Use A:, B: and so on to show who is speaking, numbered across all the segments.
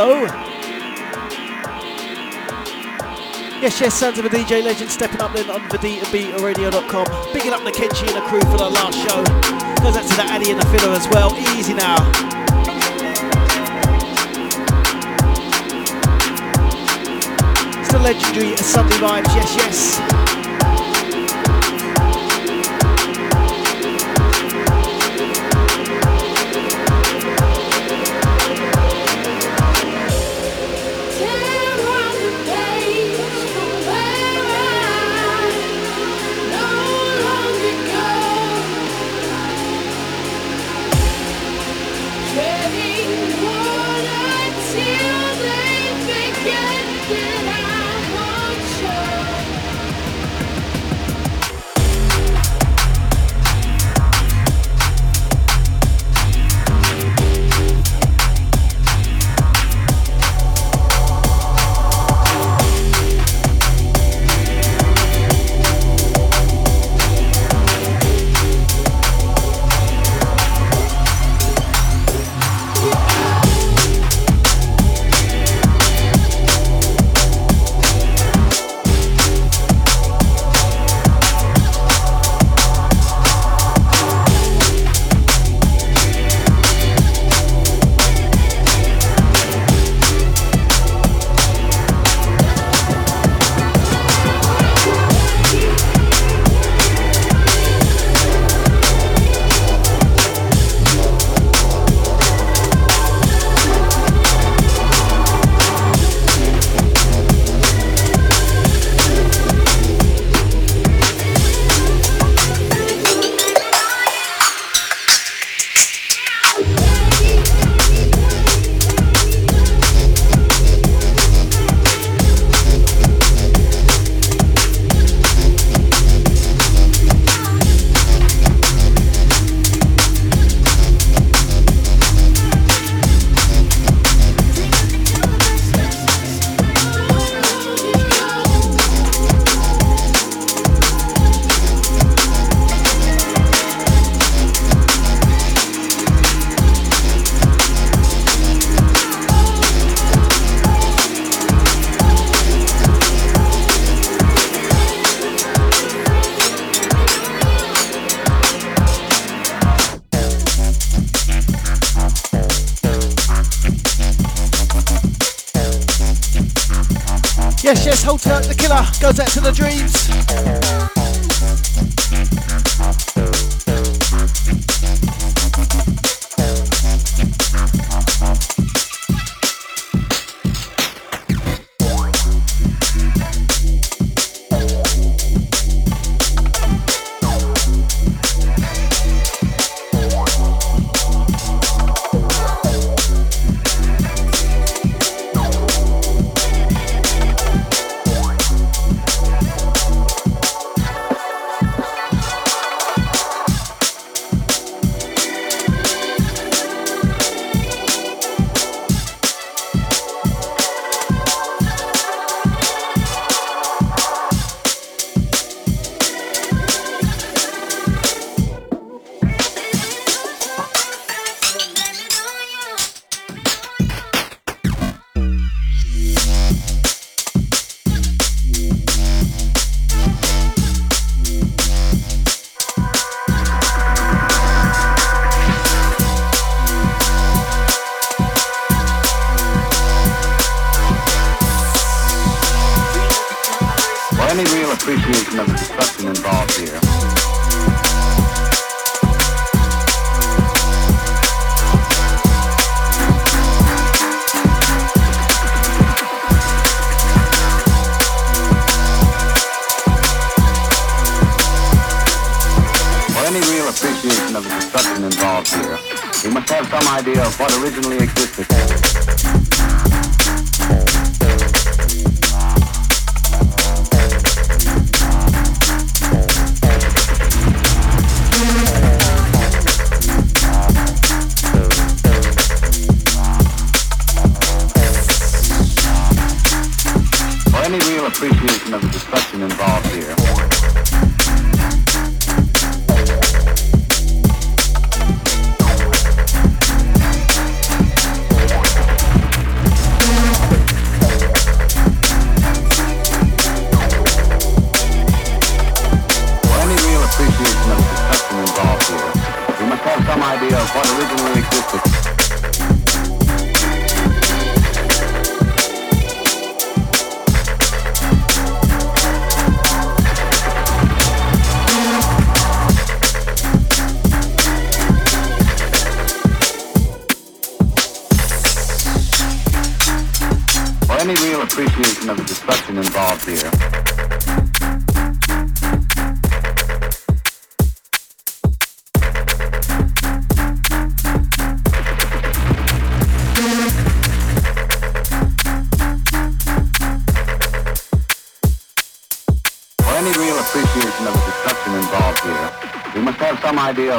A: Hello. Yes, yes, sounds of a DJ legend stepping up then on Radio.com. Bigging up the Kenchi and the crew for the last show. Goes out to the Addy and the Filler as well. Easy now. It's the legendary Sunday vibes, yes, yes.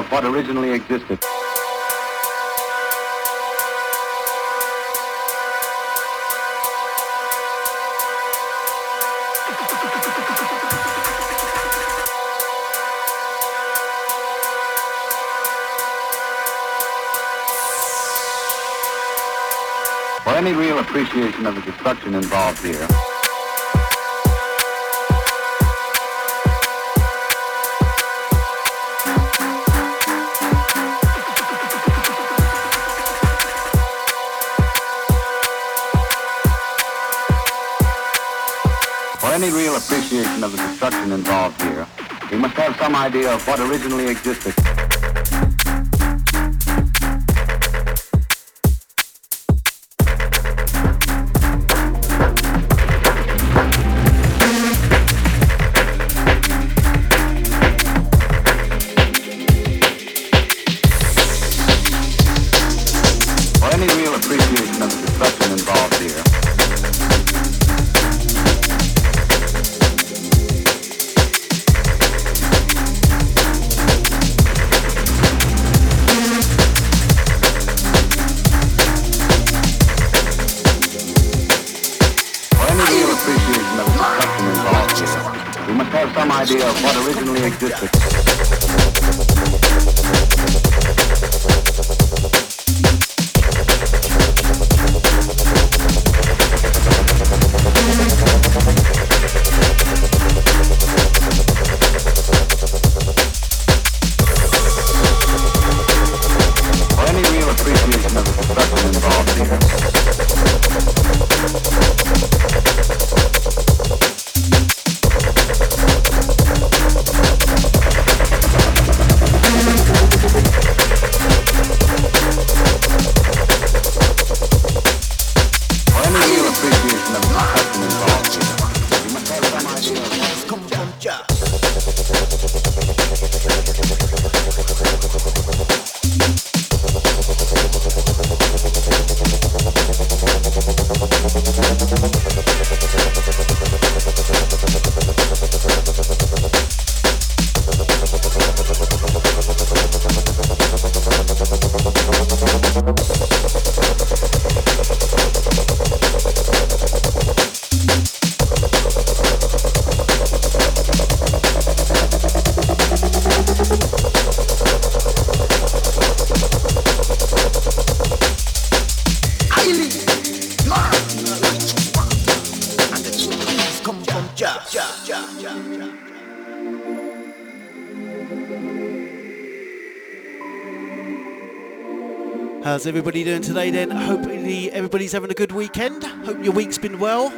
B: What originally existed. For any real appreciation of the destruction involved here, any real appreciation of the destruction involved here, we must have some idea of what originally existed.
C: How's everybody doing today then? Hopefully everybody's having a good weekend. Hope your week's been well.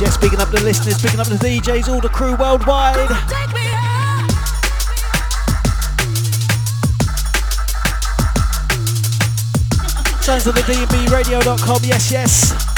D: Yes, yes, bigging up the listeners, picking up the DJs, all the crew worldwide. Sounds of the DNB radio.com, yes, yes.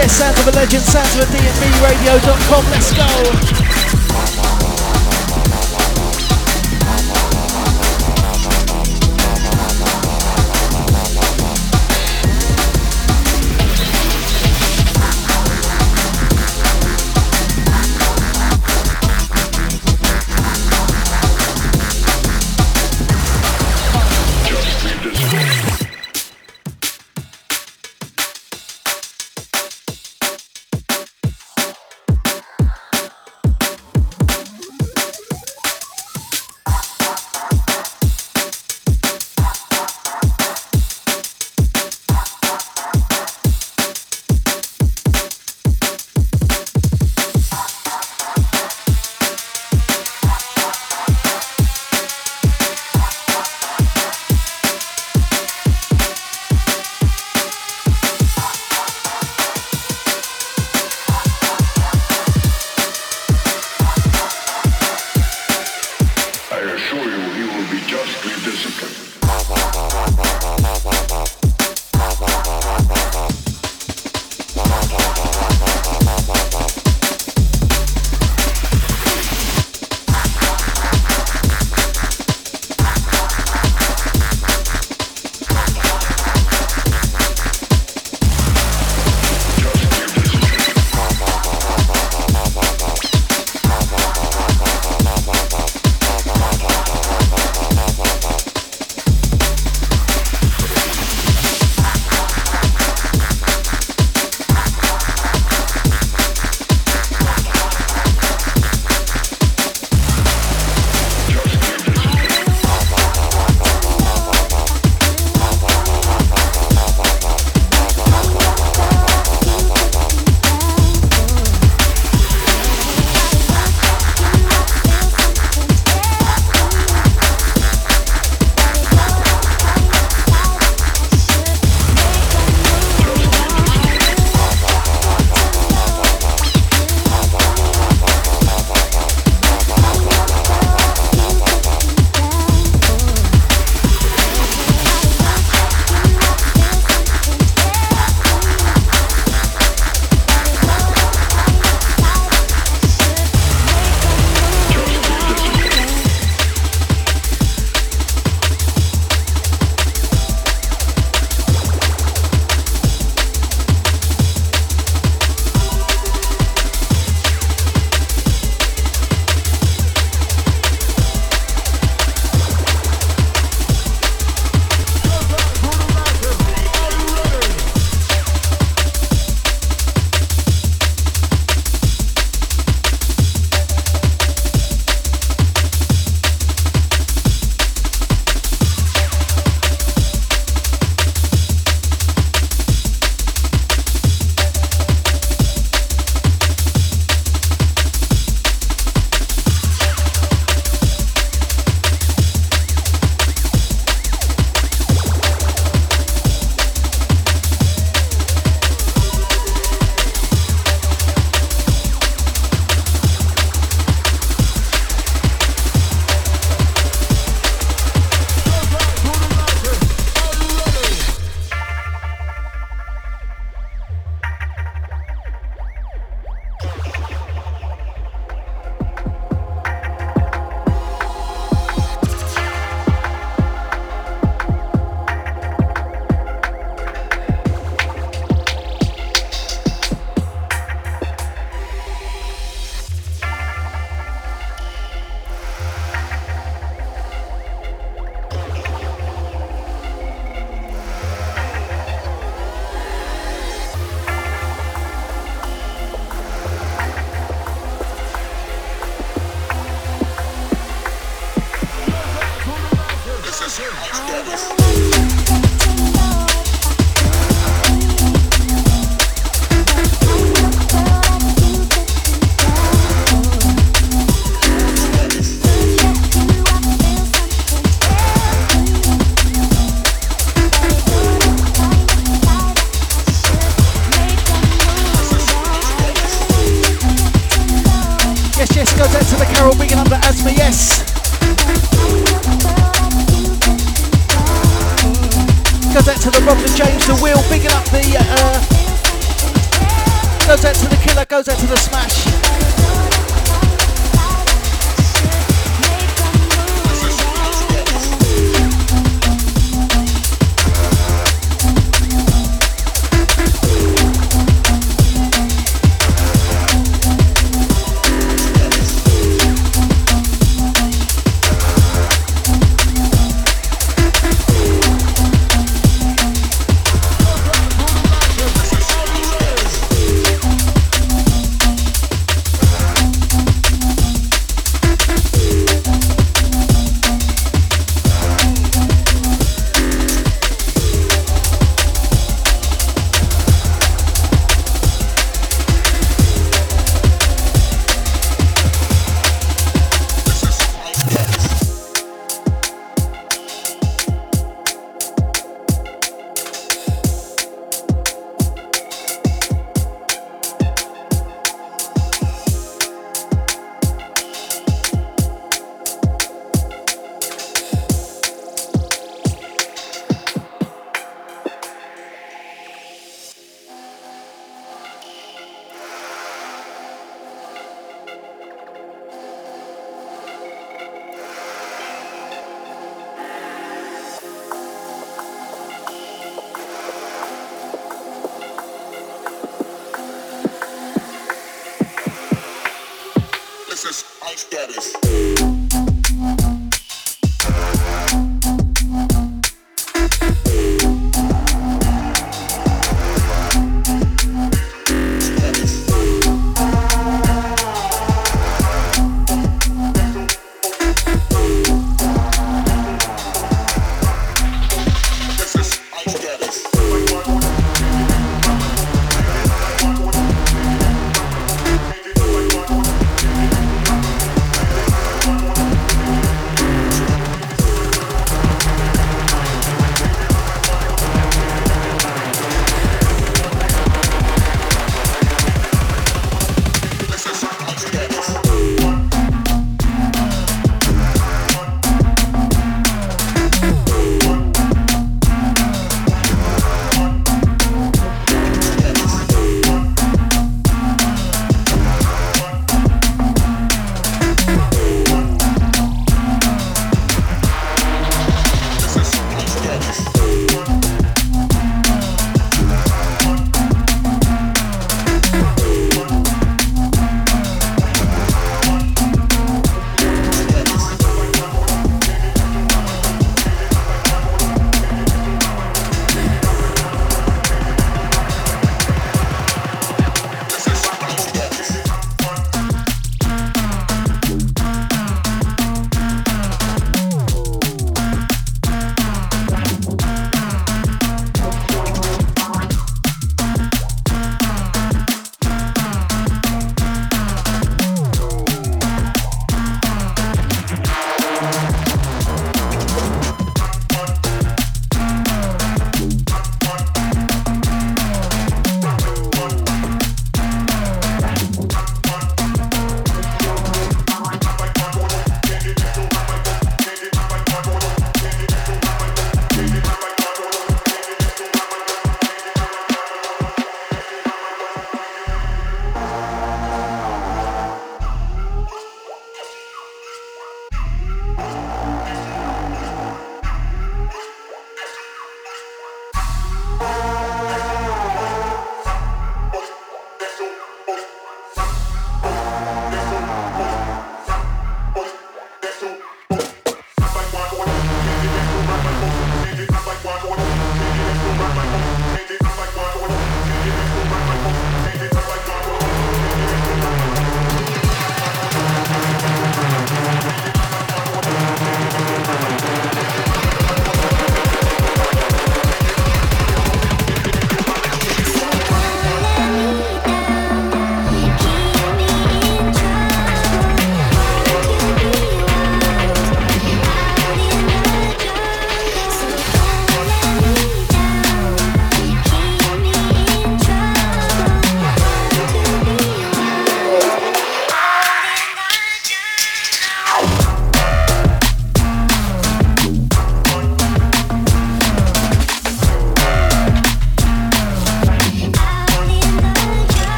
D: Yes, sounds of a legend, sounds of a DNB radio.com. Let's go.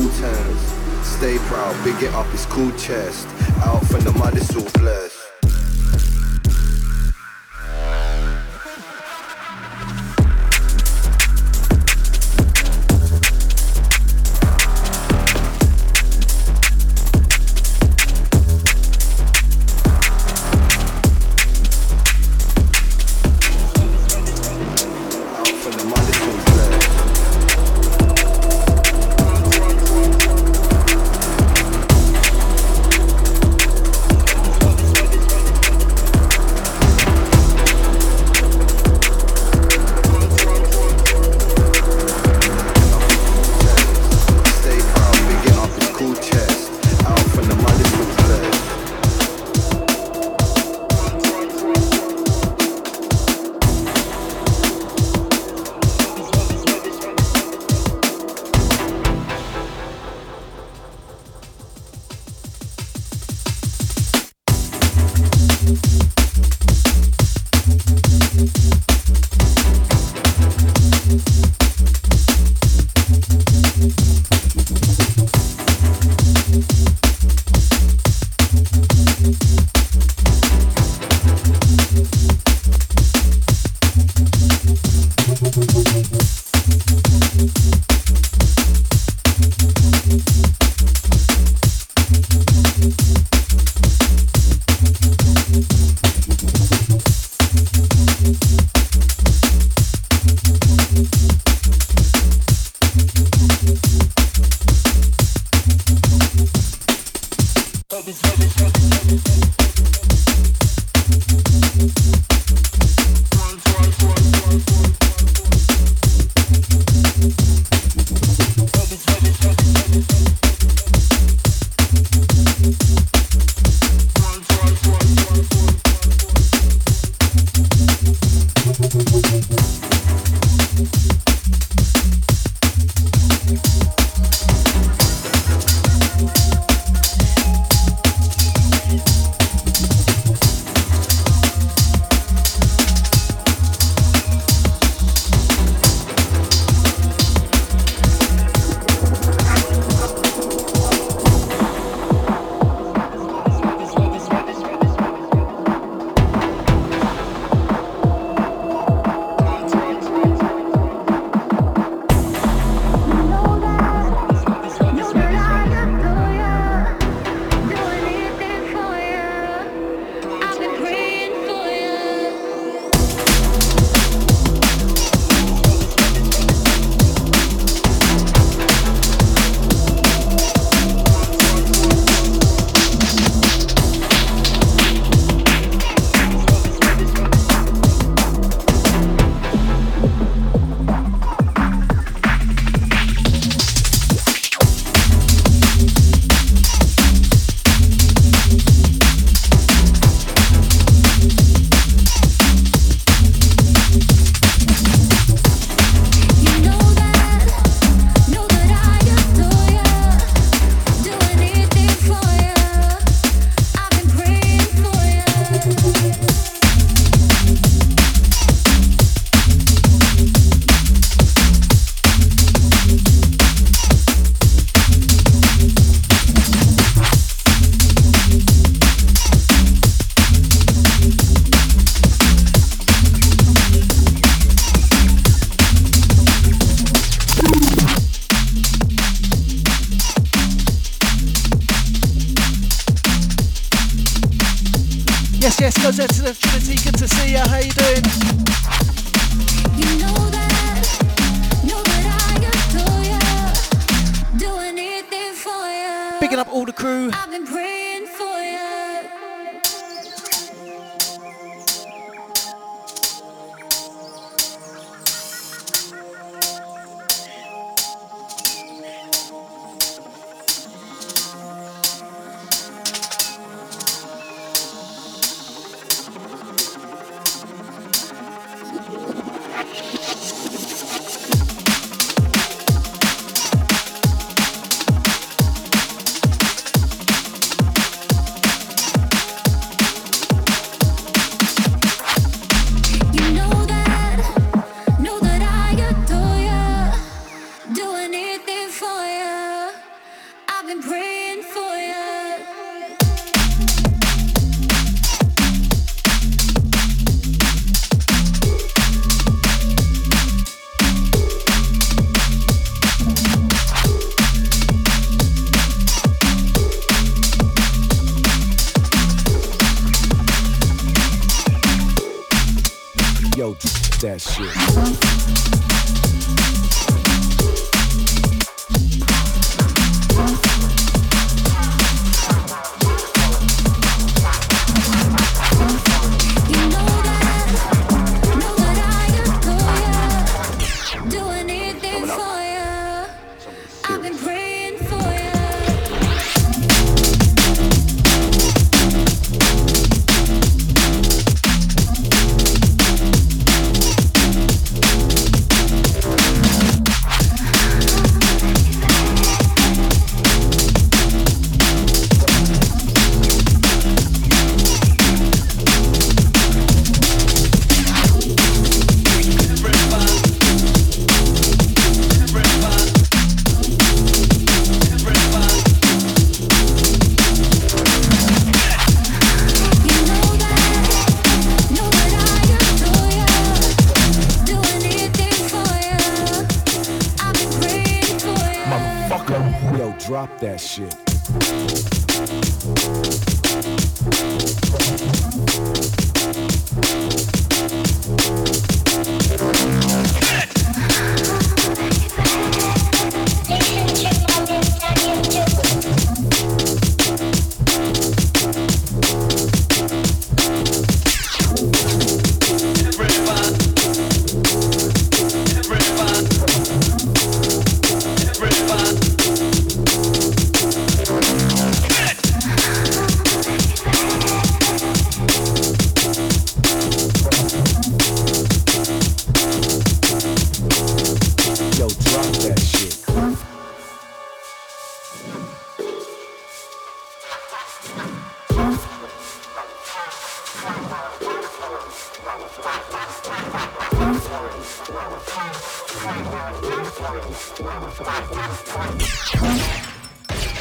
A: full turns. Stay proud, big it up, it's cool chest. Out from the mud, it's all.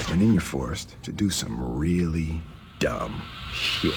C: And then you're forced to
E: do some really dumb shit.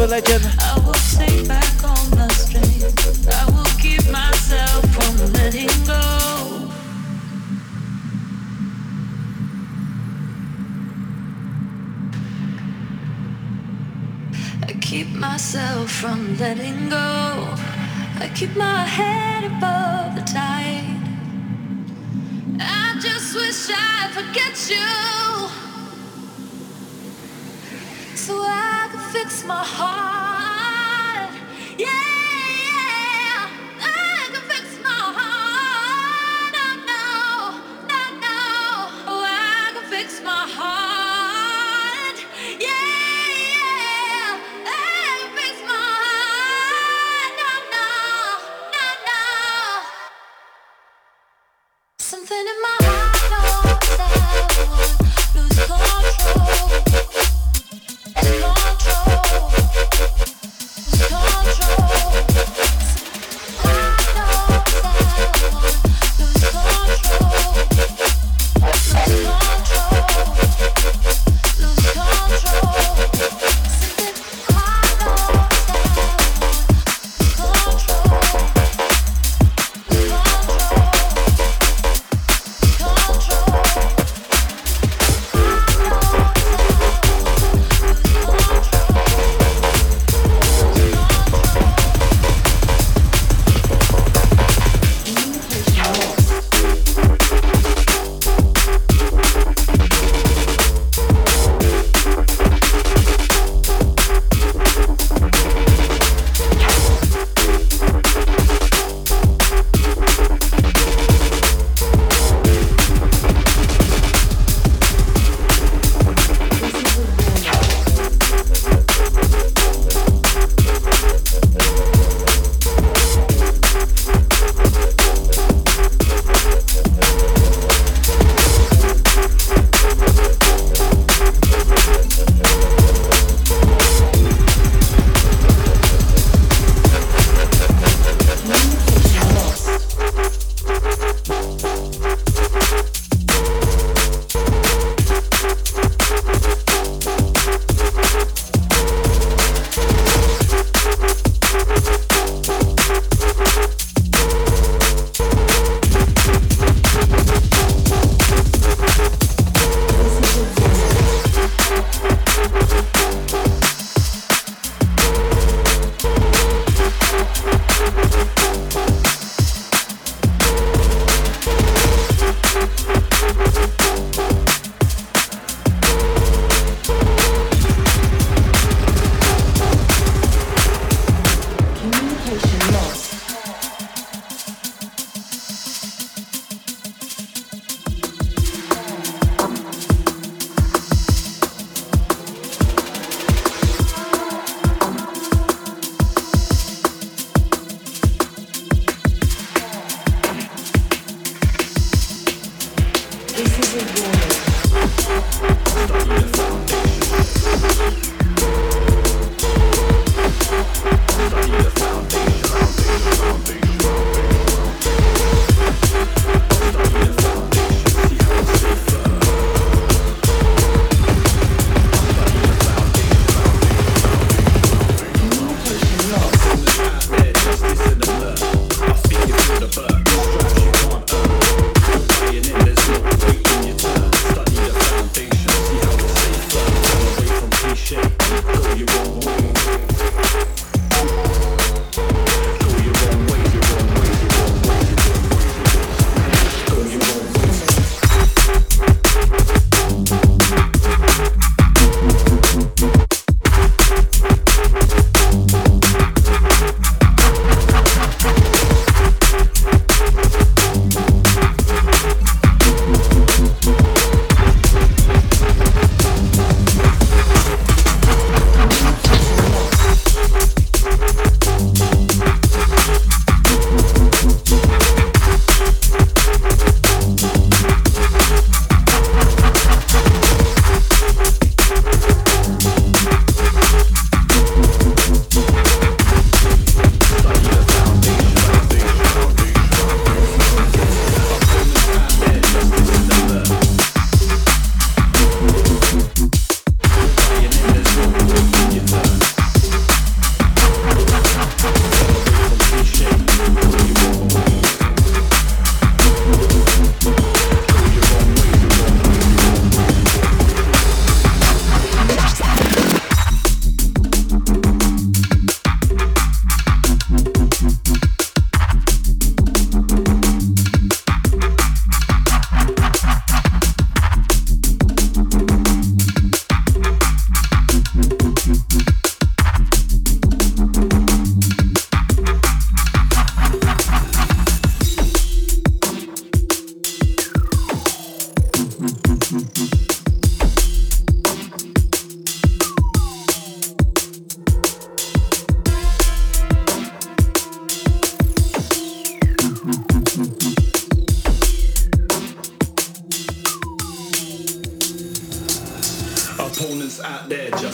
C: Radio, sounds of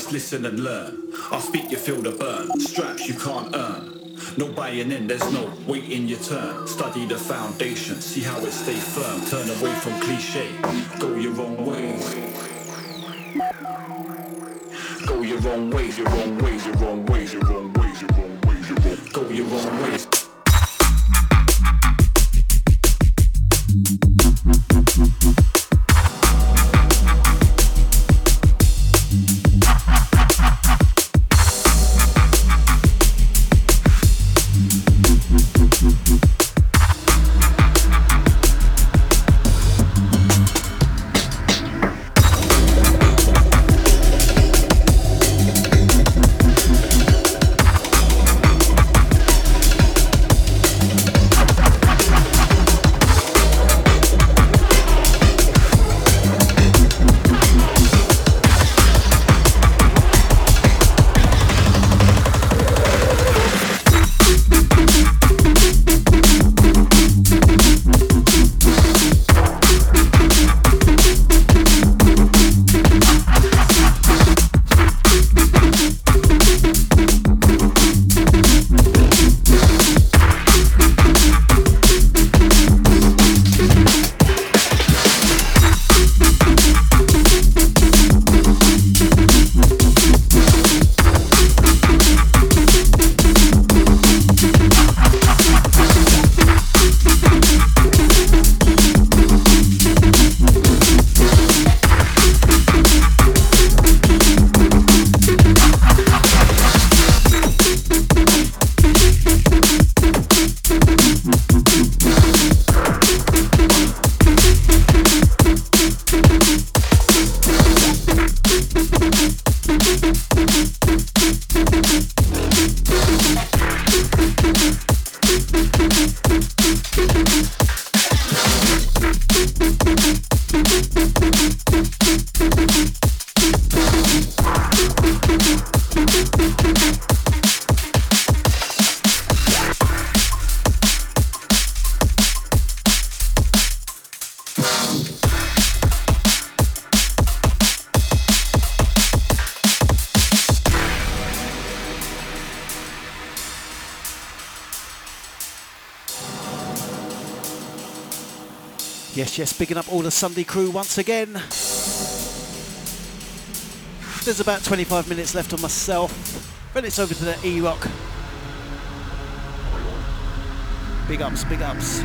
F: just
G: listen and learn. I speak, you feel the burn. Straps you can't earn. No buying in, there's no waiting your turn. Study the foundation, see how it stay firm. Turn away from cliche, go your own way. Go your own ways, your own ways, your own ways, your own ways, your own ways, your own Go your own ways.
D: Up all the Sunday crew once again. There's about 25 minutes left on myself. Then it's over to the E Rock. Big ups, big ups.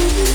D: We'll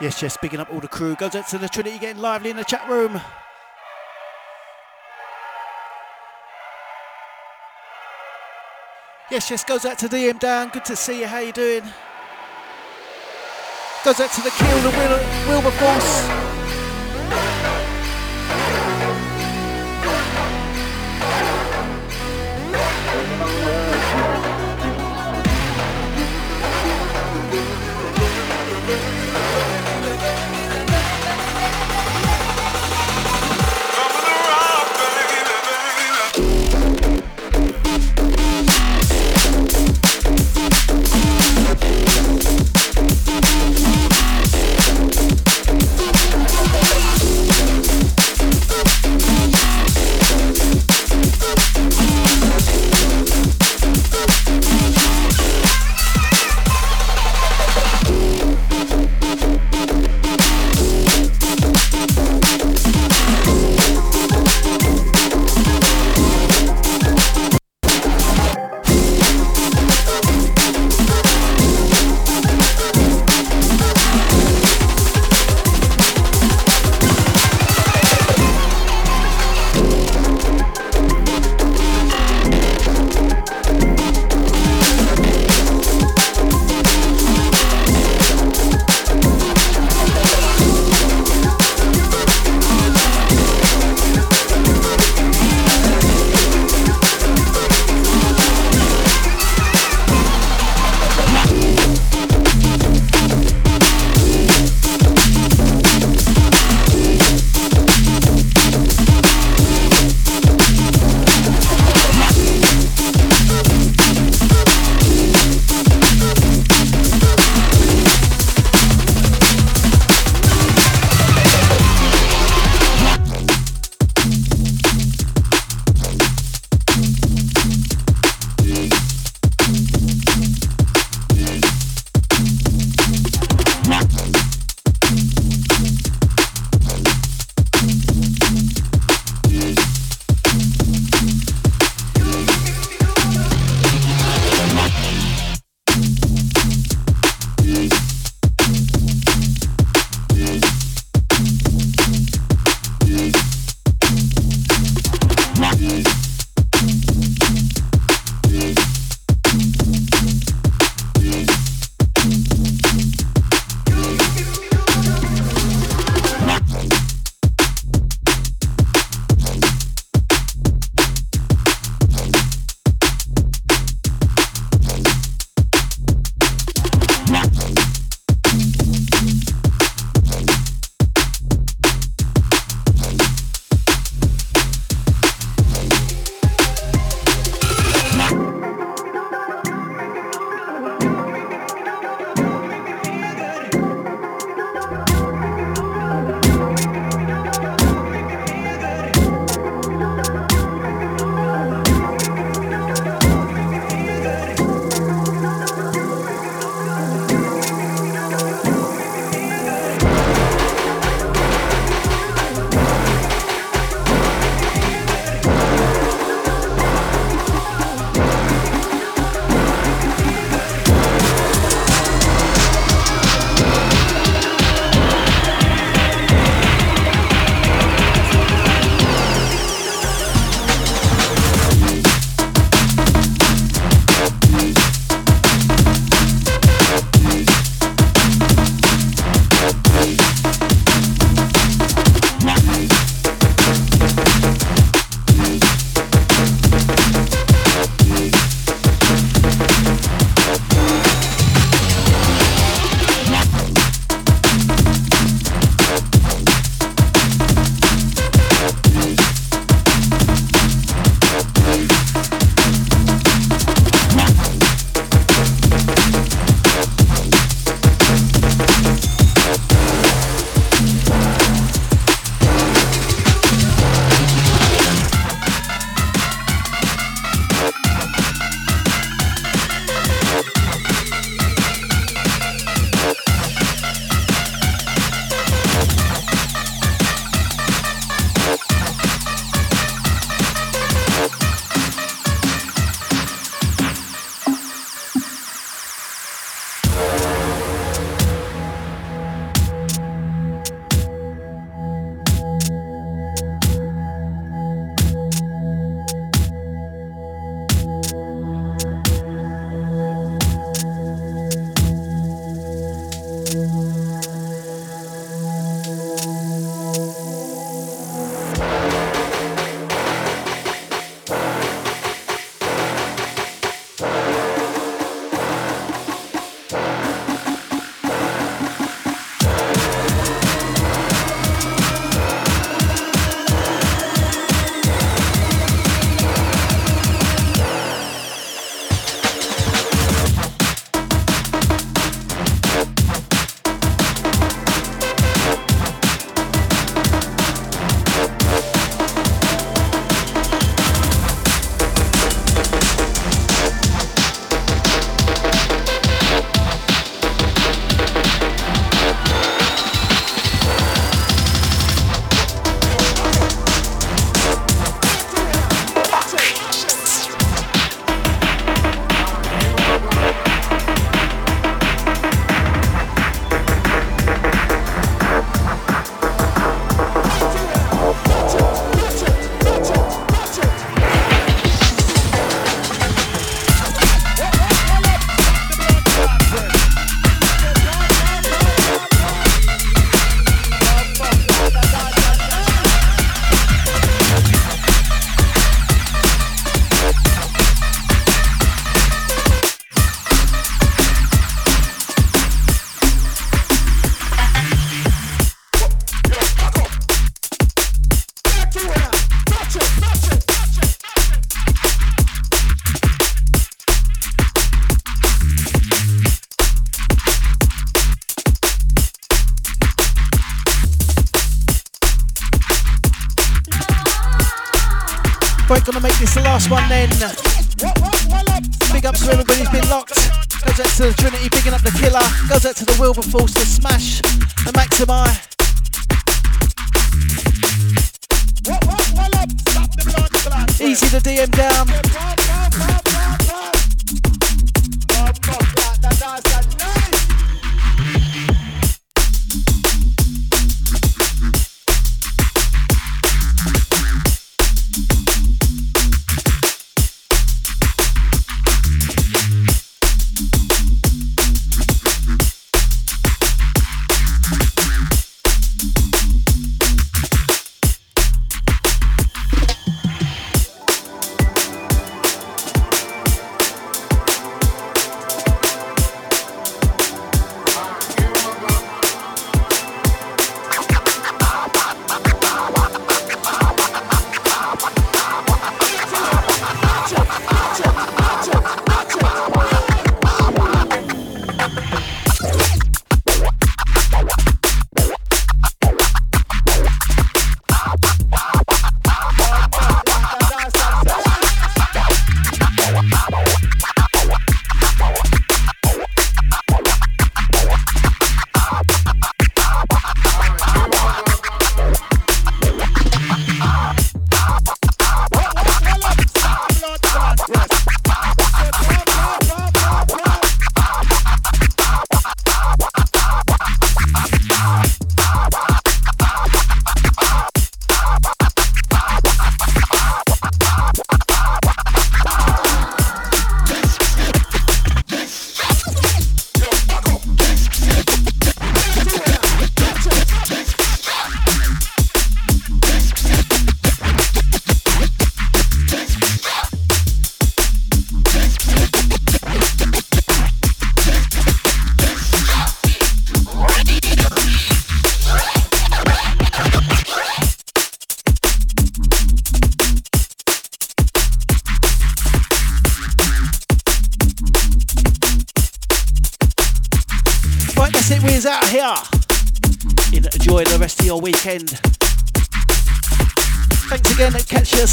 D: Yes, yes, bigging up all the crew. Goes out to the Trinity getting lively in the chat room. Yes, yes, goes out to DM Dan. Good to see you. How you doing? Goes out to the Kill, the Wil- Wilberforce.